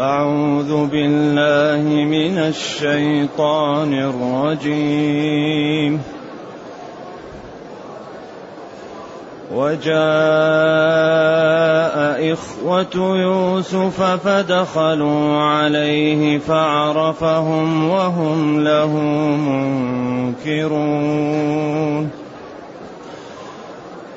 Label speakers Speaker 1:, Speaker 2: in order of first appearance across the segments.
Speaker 1: أعوذ بالله من الشيطان الرجيم. وجاء إخوة يوسف فدخلوا عليه فعرفهم وهم له منكرون.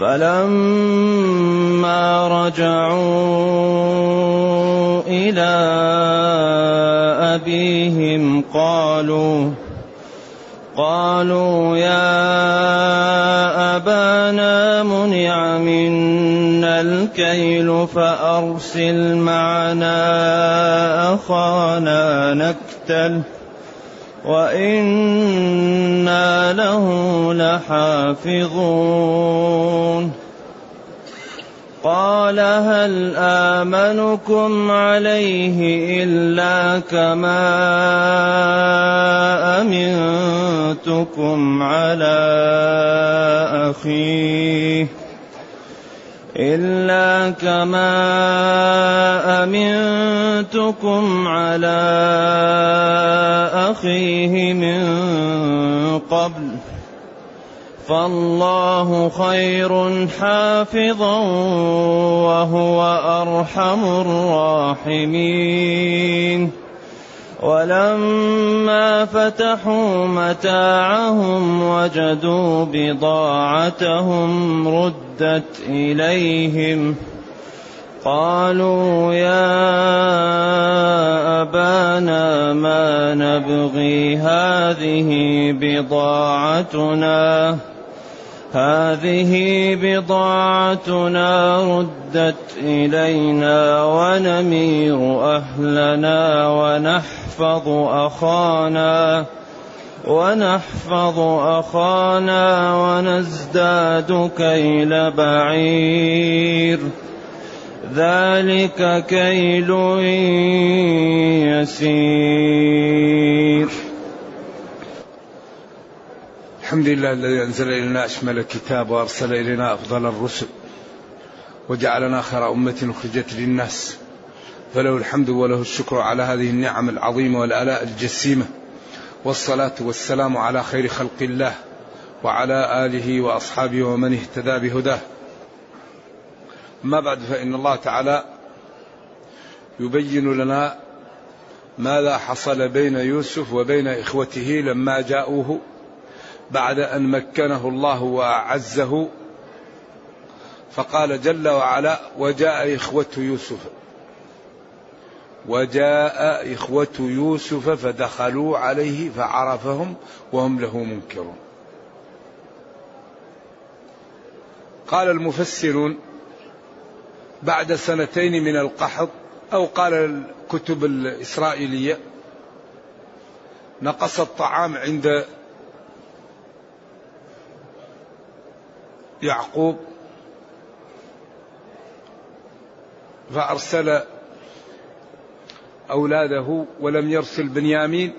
Speaker 1: فلما رجعوا إلى أبيهم قالوا قالوا يا أبانا منع منا الكيل فأرسل معنا أخانا نكتل. وإنا له لحافظون. قال هل آمنكم عليه إلا كما أمنتكم على أخيه؟ إلا كما أمنتكم على أخيه من قبل فالله خير حافظا وهو أرحم الراحمين ولما فتحوا متاعهم وجدوا بضاعتهم ردت إليهم قالوا يا أبانا ما نبغي هذه بضاعتنا هذه بضاعتنا ردت إلينا ونمير أهلنا ونحفظ أخانا ونحفظ أخانا ونزداد كيل بعير. ذلك كيل يسير.
Speaker 2: الحمد لله الذي أنزل إلينا أشمل الكتاب وأرسل إلينا أفضل الرسل وجعلنا خير أمة أخرجت للناس فله الحمد وله الشكر على هذه النعم العظيمة والآلاء الجسيمة والصلاة والسلام على خير خلق الله وعلى آله وأصحابه ومن اهتدى بهداه. أما بعد فإن الله تعالى يبين لنا ماذا حصل بين يوسف وبين إخوته لما جاءوه بعد أن مكنه الله وأعزه. فقال جل وعلا وجاء إخوة يوسف. وجاء إخوة يوسف فدخلوا عليه فعرفهم وهم له منكرون. قال المفسرون بعد سنتين من القحط أو قال الكتب الإسرائيلية نقص الطعام عند يعقوب فأرسل أولاده ولم يرسل بنيامين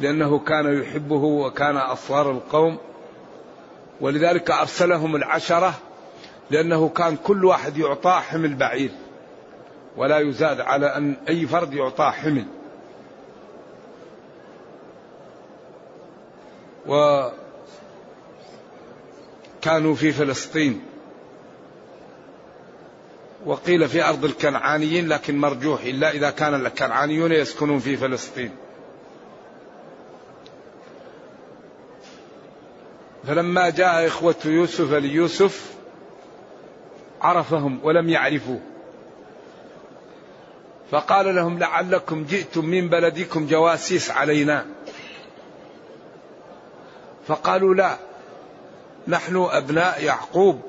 Speaker 2: لأنه كان يحبه وكان أصغر القوم ولذلك أرسلهم العشرة لأنه كان كل واحد يعطى حمل بعير ولا يزاد على أن أي فرد يعطى حمل. وكانوا في فلسطين. وقيل في أرض الكنعانيين لكن مرجوح إلا إذا كان الكنعانيون يسكنون في فلسطين. فلما جاء إخوة يوسف ليوسف عرفهم ولم يعرفوه. فقال لهم لعلكم جئتم من بلدكم جواسيس علينا. فقالوا لا نحن أبناء يعقوب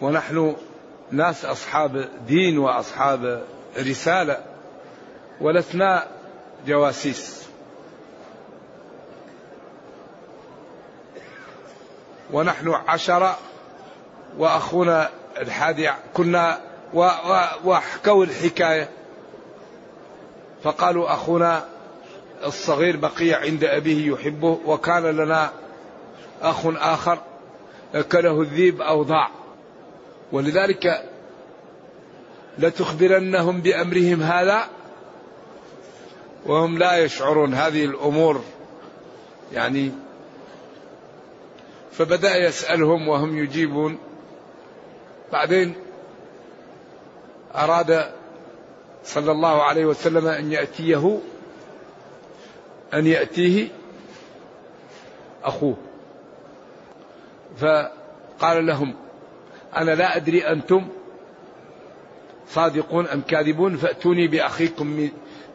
Speaker 2: ونحن ناس أصحاب دين وأصحاب رسالة ولسنا جواسيس. ونحن عشرة وأخونا الحادي كنا وحكوا الحكاية. فقالوا أخونا الصغير بقي عند أبيه يحبه وكان لنا أخ آخر أكله الذيب أو ضاع. ولذلك لتخبرنهم بأمرهم هذا وهم لا يشعرون هذه الأمور. يعني فبدأ يسألهم وهم يجيبون. بعدين أراد صلى الله عليه وسلم أن يأتيه أن يأتيه أخوه. فقال لهم أنا لا أدري أنتم صادقون أم كاذبون فأتوني بأخيكم من,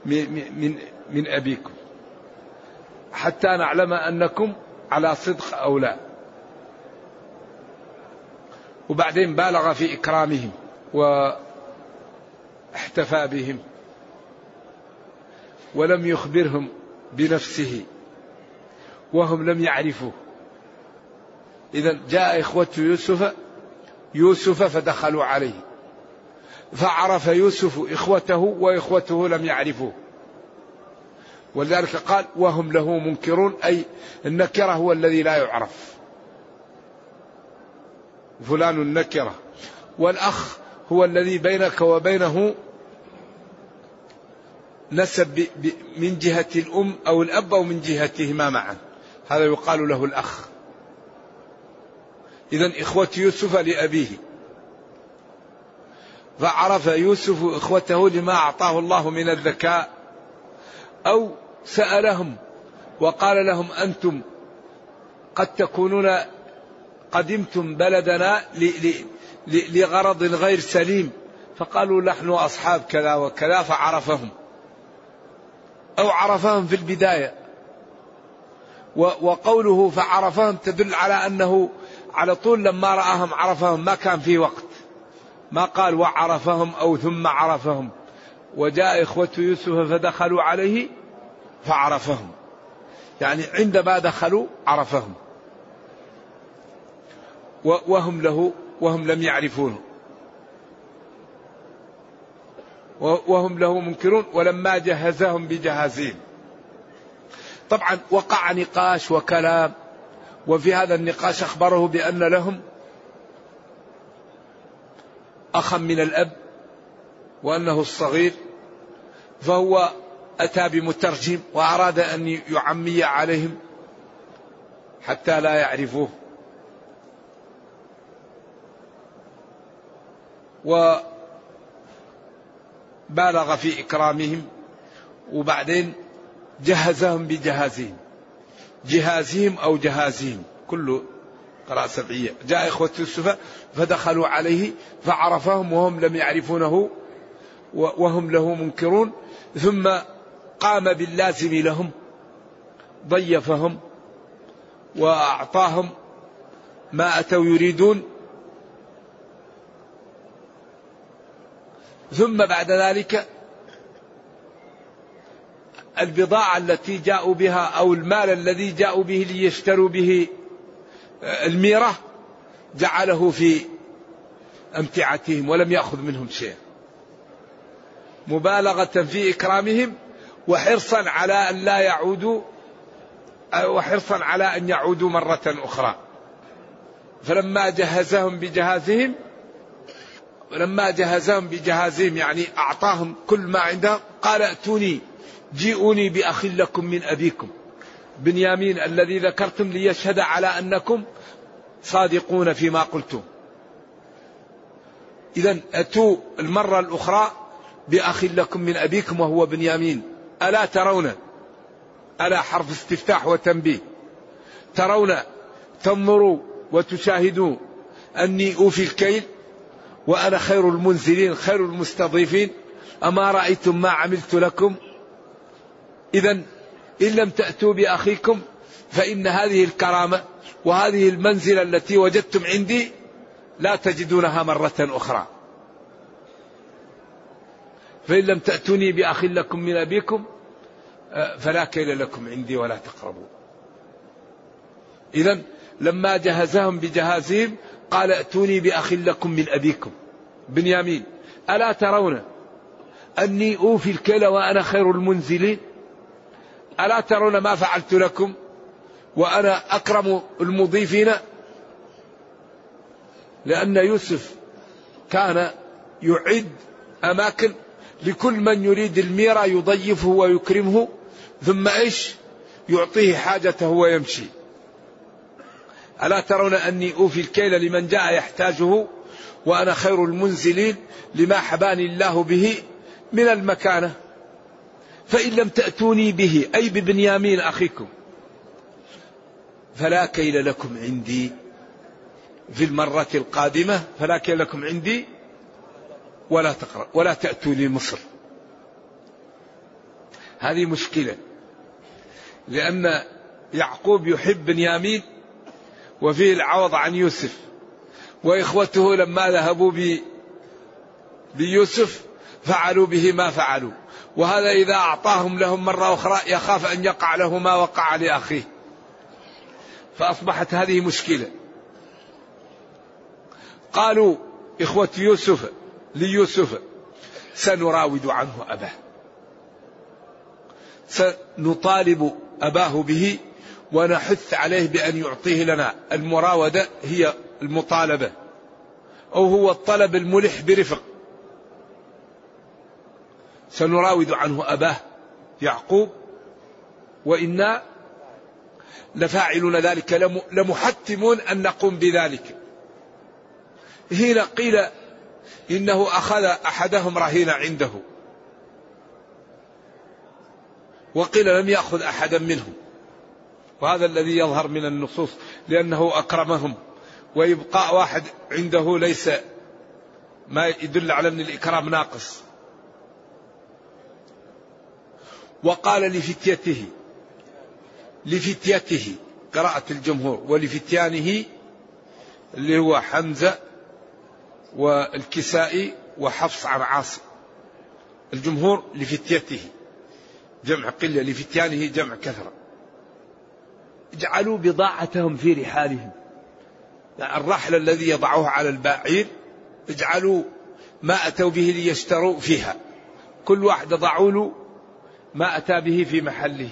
Speaker 2: من, من أبيكم. حتى نعلم أنكم على صدق أو لا. وبعدين بالغ في إكرامهم واحتفى بهم ولم يخبرهم بنفسه وهم لم يعرفوه. إذا جاء إخوة يوسف يوسف فدخلوا عليه. فعرف يوسف إخوته وإخوته لم يعرفوه. ولذلك قال وهم له منكرون أي النكرة هو الذي لا يعرف. فلان النكرة. والأخ هو الذي بينك وبينه نسب من جهة الأم أو الأب أو من جهتهما معا. هذا يقال له الأخ. إذا إخوة يوسف لأبيه. فعرف يوسف إخوته لما أعطاه الله من الذكاء أو سألهم وقال لهم أنتم قد تكونون قدمتم بلدنا لغرض غير سليم. فقالوا نحن أصحاب كذا وكذا فعرفهم. أو عرفهم في البداية. وقوله فعرفهم تدل على أنه على طول لما رآهم عرفهم ما كان في وقت. ما قال وعرفهم أو ثم عرفهم. وجاء إخوة يوسف فدخلوا عليه فعرفهم. يعني عندما دخلوا عرفهم. وهم له وهم لم يعرفونه. وهم له منكرون ولما جهزهم بجهازهم طبعا وقع نقاش وكلام. وفي هذا النقاش أخبره بأن لهم أخا من الأب وأنه الصغير فهو أتى بمترجم وأراد أن يعمي عليهم حتى لا يعرفوه. وبالغ في إكرامهم وبعدين جهزهم بجهازهم. جهازهم أو جهازهم. كل قراءة سبعية. جاء إخوة يوسف فدخلوا عليه فعرفهم وهم لم يعرفونه وهم له منكرون. ثم قام باللازم لهم. ضيفهم وأعطاهم ما أتوا يريدون. ثم بعد ذلك البضاعة التي جاءوا بها أو المال الذي جاءوا به ليشتروا به آه، الميرة جعله في أمتعتهم ولم يأخذ منهم شيء. مبالغة في إكرامهم وحرصا على أن لا يعودوا وحرصا على أن يعودوا مرة أخرى. فلما جهزهم بجهازهم لما جهزهم بجهازهم يعني أعطاهم كل ما عندهم قال ائتوني جيئوني بأخ لكم من أبيكم. بنيامين الذي ذكرتم ليشهد على أنكم صادقون فيما قلتم. إذا أتوا المرة الأخرى بأخ لكم من أبيكم وهو بنيامين. ألا ترون؟ ألا حرف استفتاح وتنبيه. ترون تنظروا وتشاهدوا أني أوفي الكيل وأنا خير المنزلين خير المستضيفين. أما رأيتم ما عملت لكم إذا إن لم تأتوا بأخيكم فإن هذه الكرامة وهذه المنزلة التي وجدتم عندي لا تجدونها مرة أخرى. فإن لم تأتوني بأخ لكم من أبيكم آه، فلا كيل لكم عندي ولا تقربوا. إذا لما جهزهم بجهازهم قال ائتوني بأخ لكم من أبيكم. بنيامين ألا ترون أني أوفي الكيل وأنا خير المنزلين؟ ألا ترون ما فعلت لكم؟ وأنا أكرم المضيفين؟ لأن يوسف كان يعد أماكن لكل من يريد الميرة يضيفه ويكرمه ثم إيش؟ يعطيه حاجته ويمشي. ألا ترون أني أوفي الكيل لمن جاء يحتاجه وأنا خير المنزلين لما حباني الله به من المكانة؟ فإن لم تأتوني به أي ببنيامين أخيكم. فلا كيل لكم عندي. في المرة القادمة فلا كيل لكم عندي. ولا تقرأ ولا تأتوا لي مصر. هذه مشكلة. لأن يعقوب يحب بنيامين وفيه العوض عن يوسف. وإخوته لما ذهبوا بيوسف فعلوا به ما فعلوا. وهذا إذا أعطاهم لهم مرة أخرى يخاف أن يقع له ما وقع لأخيه. فأصبحت هذه مشكلة. قالوا إخوة يوسف ليوسف سنراود عنه أباه. سنطالب أباه به ونحث عليه بأن يعطيه لنا. المراودة هي المطالبة. أو هو الطلب الملح برفق. سنراود عنه أباه يعقوب وإنا لفاعلون ذلك لمحتمون أن نقوم بذلك. هنا قيل إنه أخذ أحدهم رهينا عنده وقيل لم يأخذ أحدا منهم. وهذا الذي يظهر من النصوص لأنه أكرمهم وإبقاء واحد عنده ليس ما يدل على أن الإكرام ناقص. وقال لفتيته لفتيته قراءة الجمهور ولفتيانه اللي هو حمزة والكسائي وحفص عن عاصم. الجمهور لفتيته جمع قلة لفتيانه جمع كثرة. اجعلوا بضاعتهم في رحالهم. يعني الرحل الذي يضعوه على البعير اجعلوا ما أتوا به ليشتروا فيها. كل واحد ضعوا له ما أتى به في محله.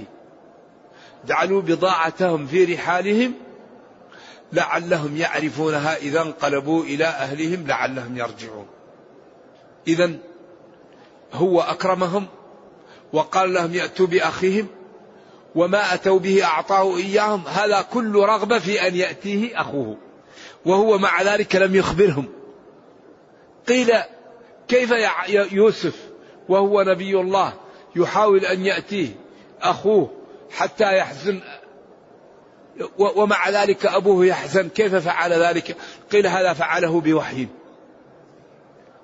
Speaker 2: جعلوا بضاعتهم في رحالهم لعلهم يعرفونها إذا انقلبوا إلى أهلهم لعلهم يرجعون. إذا هو أكرمهم وقال لهم يأتوا بأخيهم وما أتوا به أعطاه إياهم هذا كل رغبة في أن يأتيه أخوه. وهو مع ذلك لم يخبرهم. قيل كيف يوسف؟ وهو نبي الله. يحاول أن يأتيه أخوه حتى يحزن. ومع ذلك أبوه يحزن. كيف فعل ذلك؟ قيل هذا فعله بوحي.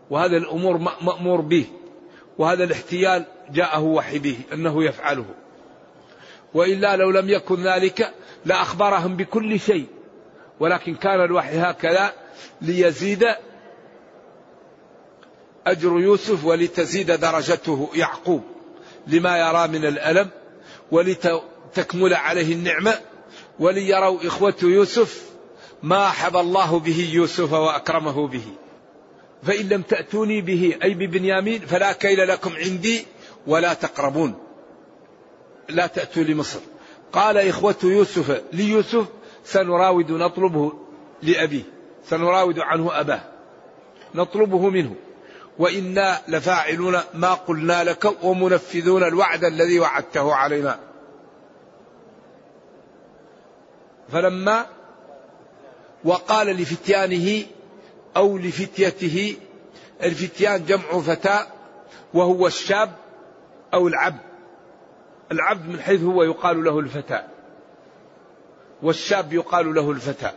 Speaker 2: وهذا الأمور مأمور به. وهذا الاحتيال جاءه وحي به أنه يفعله. وإلا لو لم يكن ذلك لأخبرهم بكل شيء. ولكن كان الوحي هكذا ليزيد أجر يوسف ولتزيد درجته يعقوب. لما يرى من الألم ولتكمل عليه النعمة وليروا إخوة يوسف ما حب الله به يوسف وأكرمه به. فإن لم تأتوني به أي ببنيامين فلا كيل لكم عندي ولا تقربون. لا تأتوا لمصر. قال إخوة يوسف ليوسف سنراود نطلبه لأبيه. سنراود عنه أباه. نطلبه منه. وإنا لفاعلون ما قلنا لك ومنفذون الوعد الذي وعدته علينا. فلما وقال لفتيانه أو لفتيته الفتيان جمع فتاة وهو الشاب أو العبد. العبد من حيث هو يقال له الفتى والشاب يقال له الفتى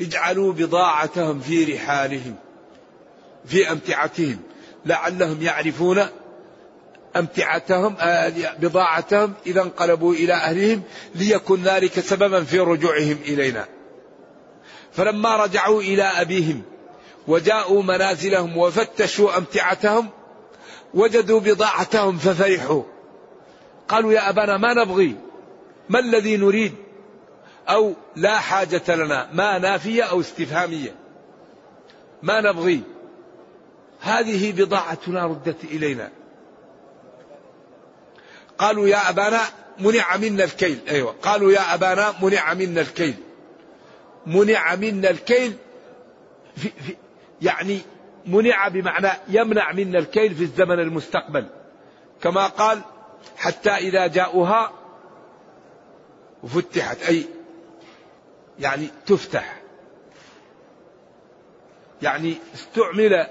Speaker 2: اجعلوا بضاعتهم في رحالهم. في أمتعتهم لعلهم يعرفون أمتعتهم آه، بضاعتهم إذا انقلبوا إلى أهلهم ليكن ذلك سببا في رجوعهم إلينا. فلما رجعوا إلى أبيهم وجاءوا منازلهم وفتشوا أمتعتهم وجدوا بضاعتهم ففرحوا. قالوا يا أبانا ما نبغي؟ ما الذي نريد؟ أو لا حاجة لنا ما نافية أو استفهامية. ما نبغي؟ هذه بضاعتنا ردت إلينا. قالوا يا أبانا منع منا الكيل. أيوة. قالوا يا أبانا منع منا الكيل. منع منا الكيل في في يعني منع بمعنى يمنع منا الكيل في الزمن المستقبل. كما قال حتى إذا جاءوها فتحت أي يعني تفتح. يعني استعمل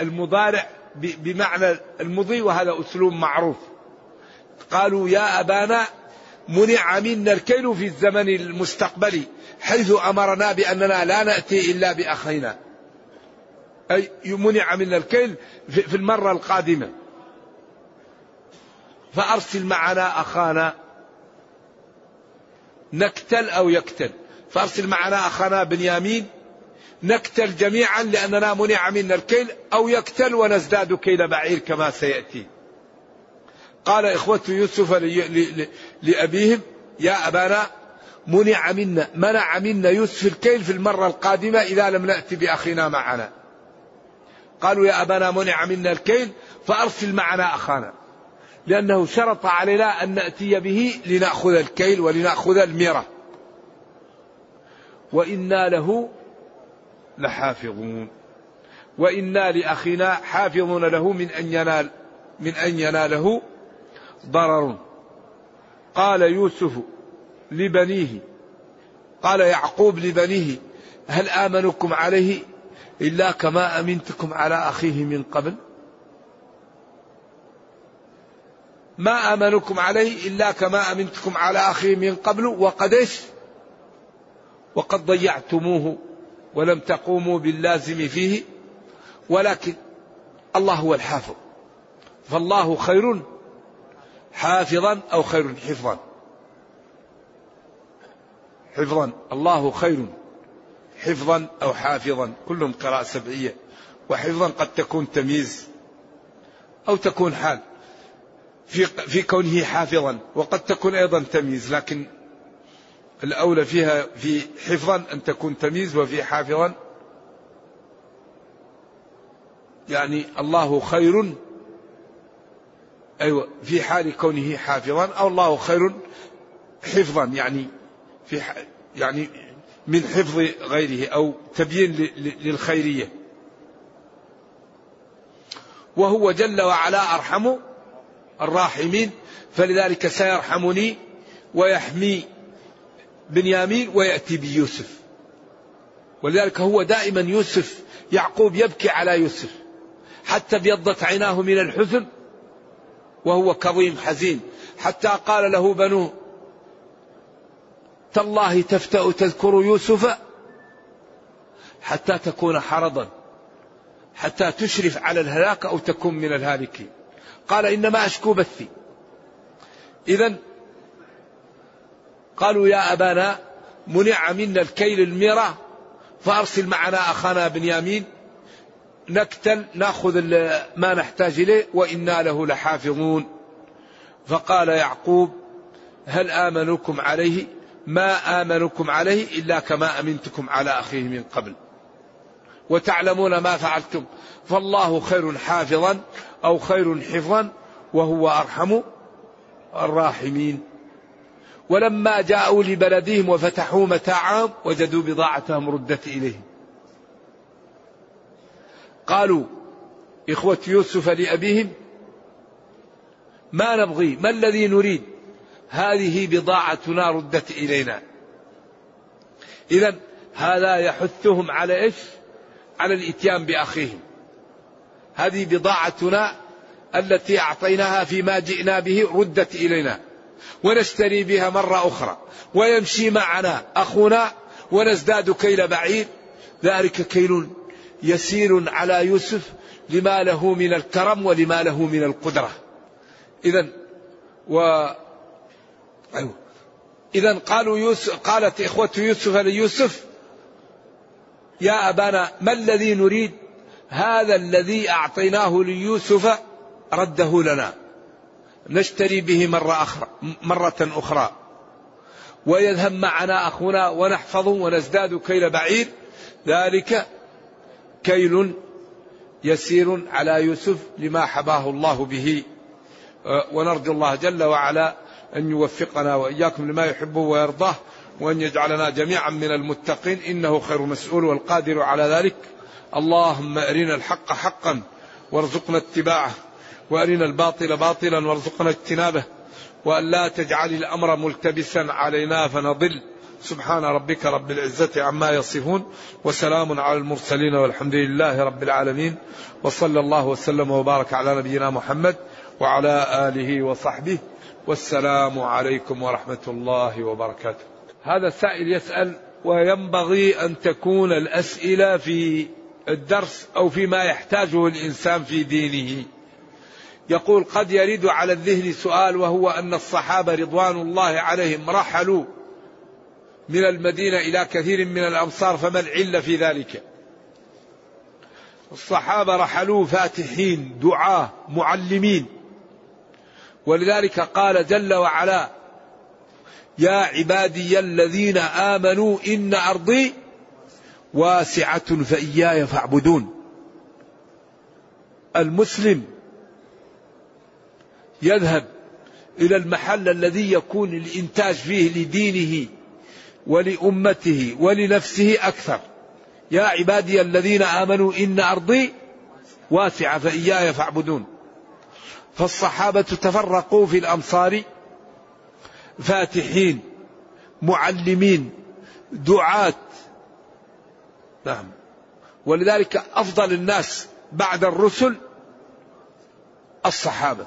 Speaker 2: المضارع بمعنى المضي وهذا أسلوب معروف. قالوا يا أبانا منع منا الكيل في الزمن المستقبلي حيث أمرنا بأننا لا نأتي إلا بأخينا. أي منع منا الكيل في المرة القادمة. فأرسل معنا أخانا نكتل أو يكتل. فأرسل معنا أخانا بنيامين نكتل جميعا لأننا منع منا الكيل أو يكتل ونزداد كيل بعير كما سيأتي. قال إخوة يوسف لأبيهم يا أبانا منع منا منع منا يوسف الكيل في المرة القادمة إذا لم نأتي بأخينا معنا. قالوا يا أبانا منع منا الكيل فأرسل معنا أخانا. لأنه شرط علينا أن نأتي به لنأخذ الكيل ولنأخذ الميرة. وإنا له لحافظون. وإنا لأخينا حافظون له من أن ينال من أن يناله ضرر. قال يوسف لبنيه قال يعقوب لبنيه هل آمنكم عليه إلا كما أمنتكم على أخيه من قبل؟ ما آمنكم عليه إلا كما أمنتكم على أخيه من قبل وقد إيش؟ وقد ضيعتموه. ولم تقوموا باللازم فيه ولكن الله هو الحافظ. فالله خير حافظا أو خير حفظا. حفظا. الله خير حفظا أو حافظا. كلهم قراءة سبعية. وحفظا قد تكون تمييز أو تكون حال. في في كونه حافظا. وقد تكون أيضا تمييز. لكن الأولى فيها في حفظا أن تكون تمييز وفي حافظا. يعني الله خير أيوه في حال كونه حافظا أو الله خير حفظا يعني في يعني من حفظ غيره أو تبيين للخيرية. وهو جل وعلا أرحم الراحمين فلذلك سيرحمني ويحمي بنيامين ويأتي بيوسف. ولذلك هو دائما يوسف يعقوب يبكي على يوسف. حتى ابيضت عيناه من الحزن وهو كظيم حزين. حتى قال له بنوه تالله تفتأ تذكر يوسف حتى تكون حرضا حتى تشرف على الهلاك أو تكون من الهالكين. قال إنما أشكو بثي. إذا قالوا يا أبانا منع منا الكيل الميرة فأرسل معنا أخانا بنيامين نكتل نأخذ ما نحتاج إليه وإنا له لحافظون. فقال يعقوب هل امنكم عليه؟ ما امنكم عليه إلا كما أمنتكم على أخيه من قبل. وتعلمون ما فعلتم فالله خير حافظا أو خير حفظا وهو أرحم الراحمين. ولما جاءوا لبلدهم وفتحوا متاعهم وجدوا بضاعتهم ردت إليهم. قالوا إخوة يوسف لأبيهم ما نبغي ما الذي نريد؟ هذه بضاعتنا ردت إلينا. إذا هذا يحثهم على إيش؟ على الإتيان بأخيهم. هذه بضاعتنا التي أعطيناها فيما جئنا به ردت إلينا. ونشتري بها مرة أخرى. ويمشي معنا. أخونا ونزداد كيل بعير. ذلك كيل يسير على يوسف لما له من الكرم ولما له من القدرة. إذا و أيوه. إذا قالوا يوسف قالت إخوة يوسف ليوسف يا أبانا ما الذي نريد؟ هذا الذي أعطيناه ليوسف رده لنا. نشتري به مرة أخرى مرة أخرى. ويذهب معنا أخونا ونحفظه ونزداد كيل بعير. ذلك كيل يسير على يوسف لما حباه الله به. أه، ونرجو الله جل وعلا أن يوفقنا وإياكم لما يحبه ويرضاه وأن يجعلنا جميعا من المتقين. إنه خير مسؤول والقادر على ذلك. اللهم أرنا الحق حقا وارزقنا اتباعه. وأرنا الباطل باطلا وارزقنا اجتنابه وأن لا تجعل الأمر ملتبسا علينا فنضل سبحان ربك رب العزة عما يصفون وسلام على المرسلين والحمد لله رب العالمين وصلى الله وسلم وبارك على نبينا محمد وعلى آله وصحبه والسلام عليكم ورحمة الله وبركاته. هذا السائل يسأل وينبغي أن تكون الأسئلة في الدرس أو فيما يحتاجه الإنسان في دينه. يقول قد يرد على الذهن سؤال وهو أن الصحابة رضوان الله عليهم رحلوا من المدينة إلى كثير من الأمصار فما العلة في ذلك؟ الصحابة رحلوا فاتحين دعاة معلمين ولذلك قال جل وعلا يا عبادي الذين آمنوا إن أرضي واسعة فإياي فاعبدون المسلم يذهب إلى المحل الذي يكون الانتاج فيه لدينه ولأمته ولنفسه أكثر. يا عبادي الذين آمنوا إن أرضي واسعة فإياي فاعبدون. فالصحابة تفرقوا في الأمصار فاتحين معلمين دعاة. نعم. ولذلك أفضل الناس بعد الرسل الصحابة.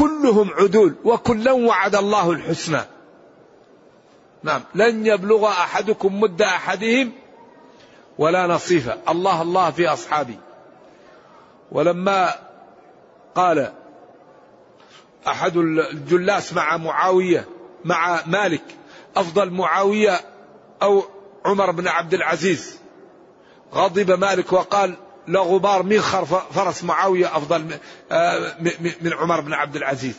Speaker 2: كلهم عدول وكلا وعد الله الحسنى. نعم لن يبلغ أحدكم مد أحدهم ولا نصيفة. الله الله في أصحابي. ولما قال أحد الجلاس مع معاوية مع مالك أفضل معاوية أو عمر بن عبد العزيز غضب مالك وقال لغبار منخر فرس معاوية أفضل آه، من عمر بن عبد العزيز.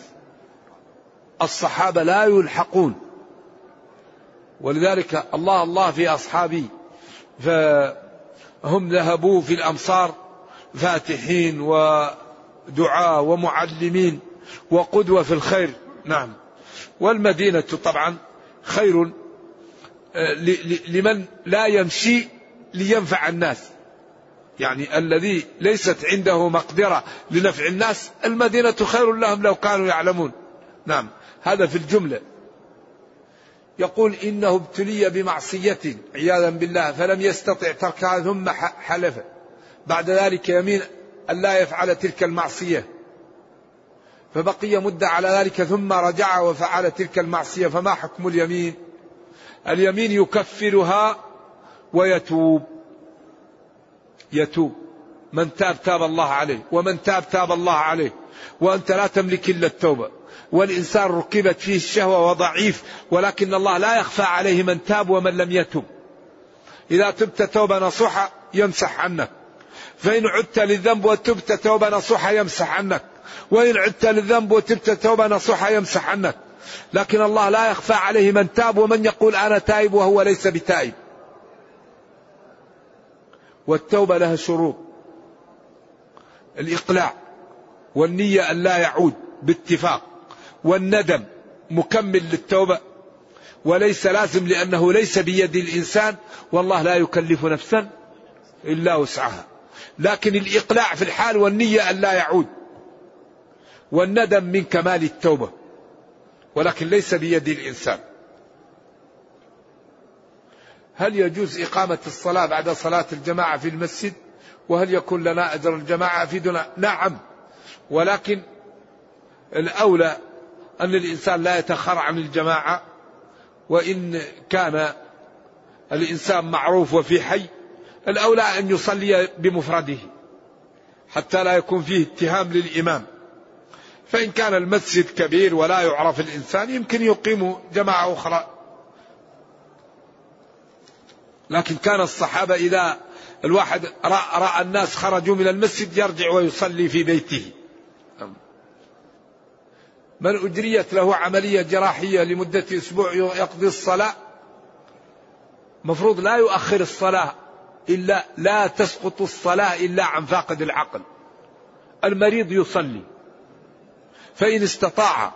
Speaker 2: الصحابة لا يلحقون. ولذلك الله الله في أصحابي فهم ذهبوا في الأمصار فاتحين ودعاء ومعلمين وقدوة في الخير. نعم. والمدينة طبعا خير آه، لمن لا يمشي لينفع الناس. يعني الذي ليست عنده مقدرة لنفع الناس المدينة خير لهم لو كانوا يعلمون. نعم هذا في الجملة. يقول إنه ابتلي بمعصية عياذا بالله فلم يستطع تركها ثم حلف. بعد ذلك يمين أن لا يفعل تلك المعصية. فبقي مدة على ذلك ثم رجع وفعل تلك المعصية. فما حكم اليمين؟ اليمين يكفرها ويتوب. يتوب. من تاب تاب الله عليه. ومن تاب تاب الله عليه. وأنت لا تملك إلا التوبة. والإنسان ركبت فيه الشهوة وضعيف ولكن الله لا يخفى عليه من تاب ومن لم يتب. إذا تبت توبة نصوحة يمسح عنك. فإن عدت للذنب وتبت توبة نصوحة يمسح عنك. وإن عدت للذنب وتبت توبة نصوحة يمسح عنك. لكن الله لا يخفى عليه من تاب ومن يقول أنا تائب وهو ليس بتائب. والتوبة لها شروط. الإقلاع والنية أن لا يعود باتفاق. والندم مكمل للتوبة. وليس لازم لأنه ليس بيد الإنسان. والله لا يكلف نفسا إلا وسعها. لكن الإقلاع في الحال والنية أن لا يعود. والندم من كمال التوبة. ولكن ليس بيد الإنسان. هل يجوز إقامة الصلاة بعد صلاة الجماعة في المسجد؟ وهل يكون لنا أجر الجماعة في دون نعم. ولكن الأولى أن الإنسان لا يتأخر عن الجماعة وإن كان الإنسان معروف وفي حي الأولى أن يصلي بمفرده حتى لا يكون فيه اتهام للإمام. فإن كان المسجد كبير ولا يعرف الإنسان يمكن يقيم جماعة أخرى. لكن كان الصحابة إذا الواحد رأى الناس خرجوا من المسجد يرجع ويصلي في بيته. من أجريت له عملية جراحية لمدة أسبوع يقضي الصلاة؟ مفروض لا يؤخر الصلاة إلا لا تسقط الصلاة إلا عن فاقد العقل. المريض يصلي. فإن استطاع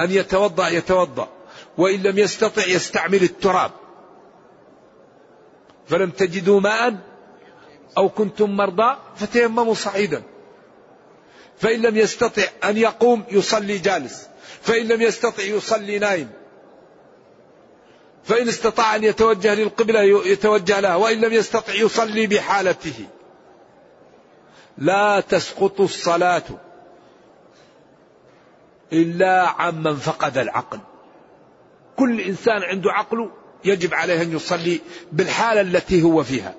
Speaker 2: أن يتوضأ يتوضأ. وإن لم يستطع يستعمل التراب. فلم تجدوا ماء أو كنتم مرضى فتيمموا صعيدا. فإن لم يستطع أن يقوم يصلي جالس. فإن لم يستطع يصلي نايم. فإن استطاع أن يتوجه للقبلة يتوجه لها. وإن لم يستطع يصلي بحالته. لا تسقط الصلاة إلا عمن فقد العقل. كل إنسان عنده عقل يجب عليه أن يصلي بالحالة التي هو فيها.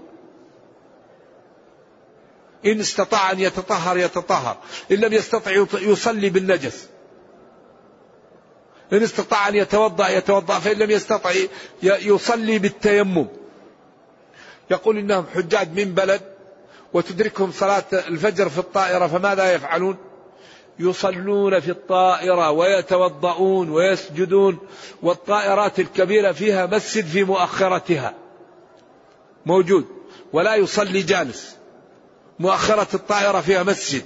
Speaker 2: إن استطاع أن يتطهر يتطهر. إن لم يستطع يصلي بالنجس. إن استطاع أن يتوضأ يتوضأ. فإن لم يستطع يصلي بالتيمم. يقول إنهم حجاج من بلد وتدركهم صلاة الفجر في الطائرة فماذا يفعلون؟ يصلون في الطائرة ويتوضؤون ويسجدون والطائرات الكبيرة فيها مسجد في مؤخرتها. موجود. ولا يصلي جالس. مؤخرة الطائرة فيها مسجد.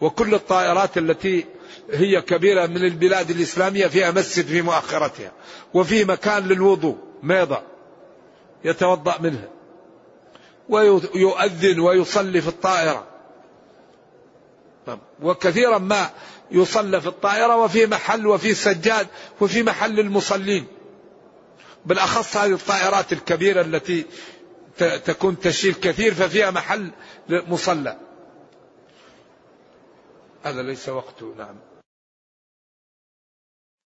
Speaker 2: وكل الطائرات التي هي كبيرة من البلاد الإسلامية فيها مسجد في مؤخرتها. وفي مكان للوضوء ميضة. يتوضأ منها. ويؤذن ويصلي في الطائرة. وكثيرا ما يصلى في الطائرة وفي محل وفي سجاد وفي محل المصلين. بالأخص هذه الطائرات الكبيرة التي تكون تشيل كثير ففيها محل مصلى. هذا ليس وقته نعم.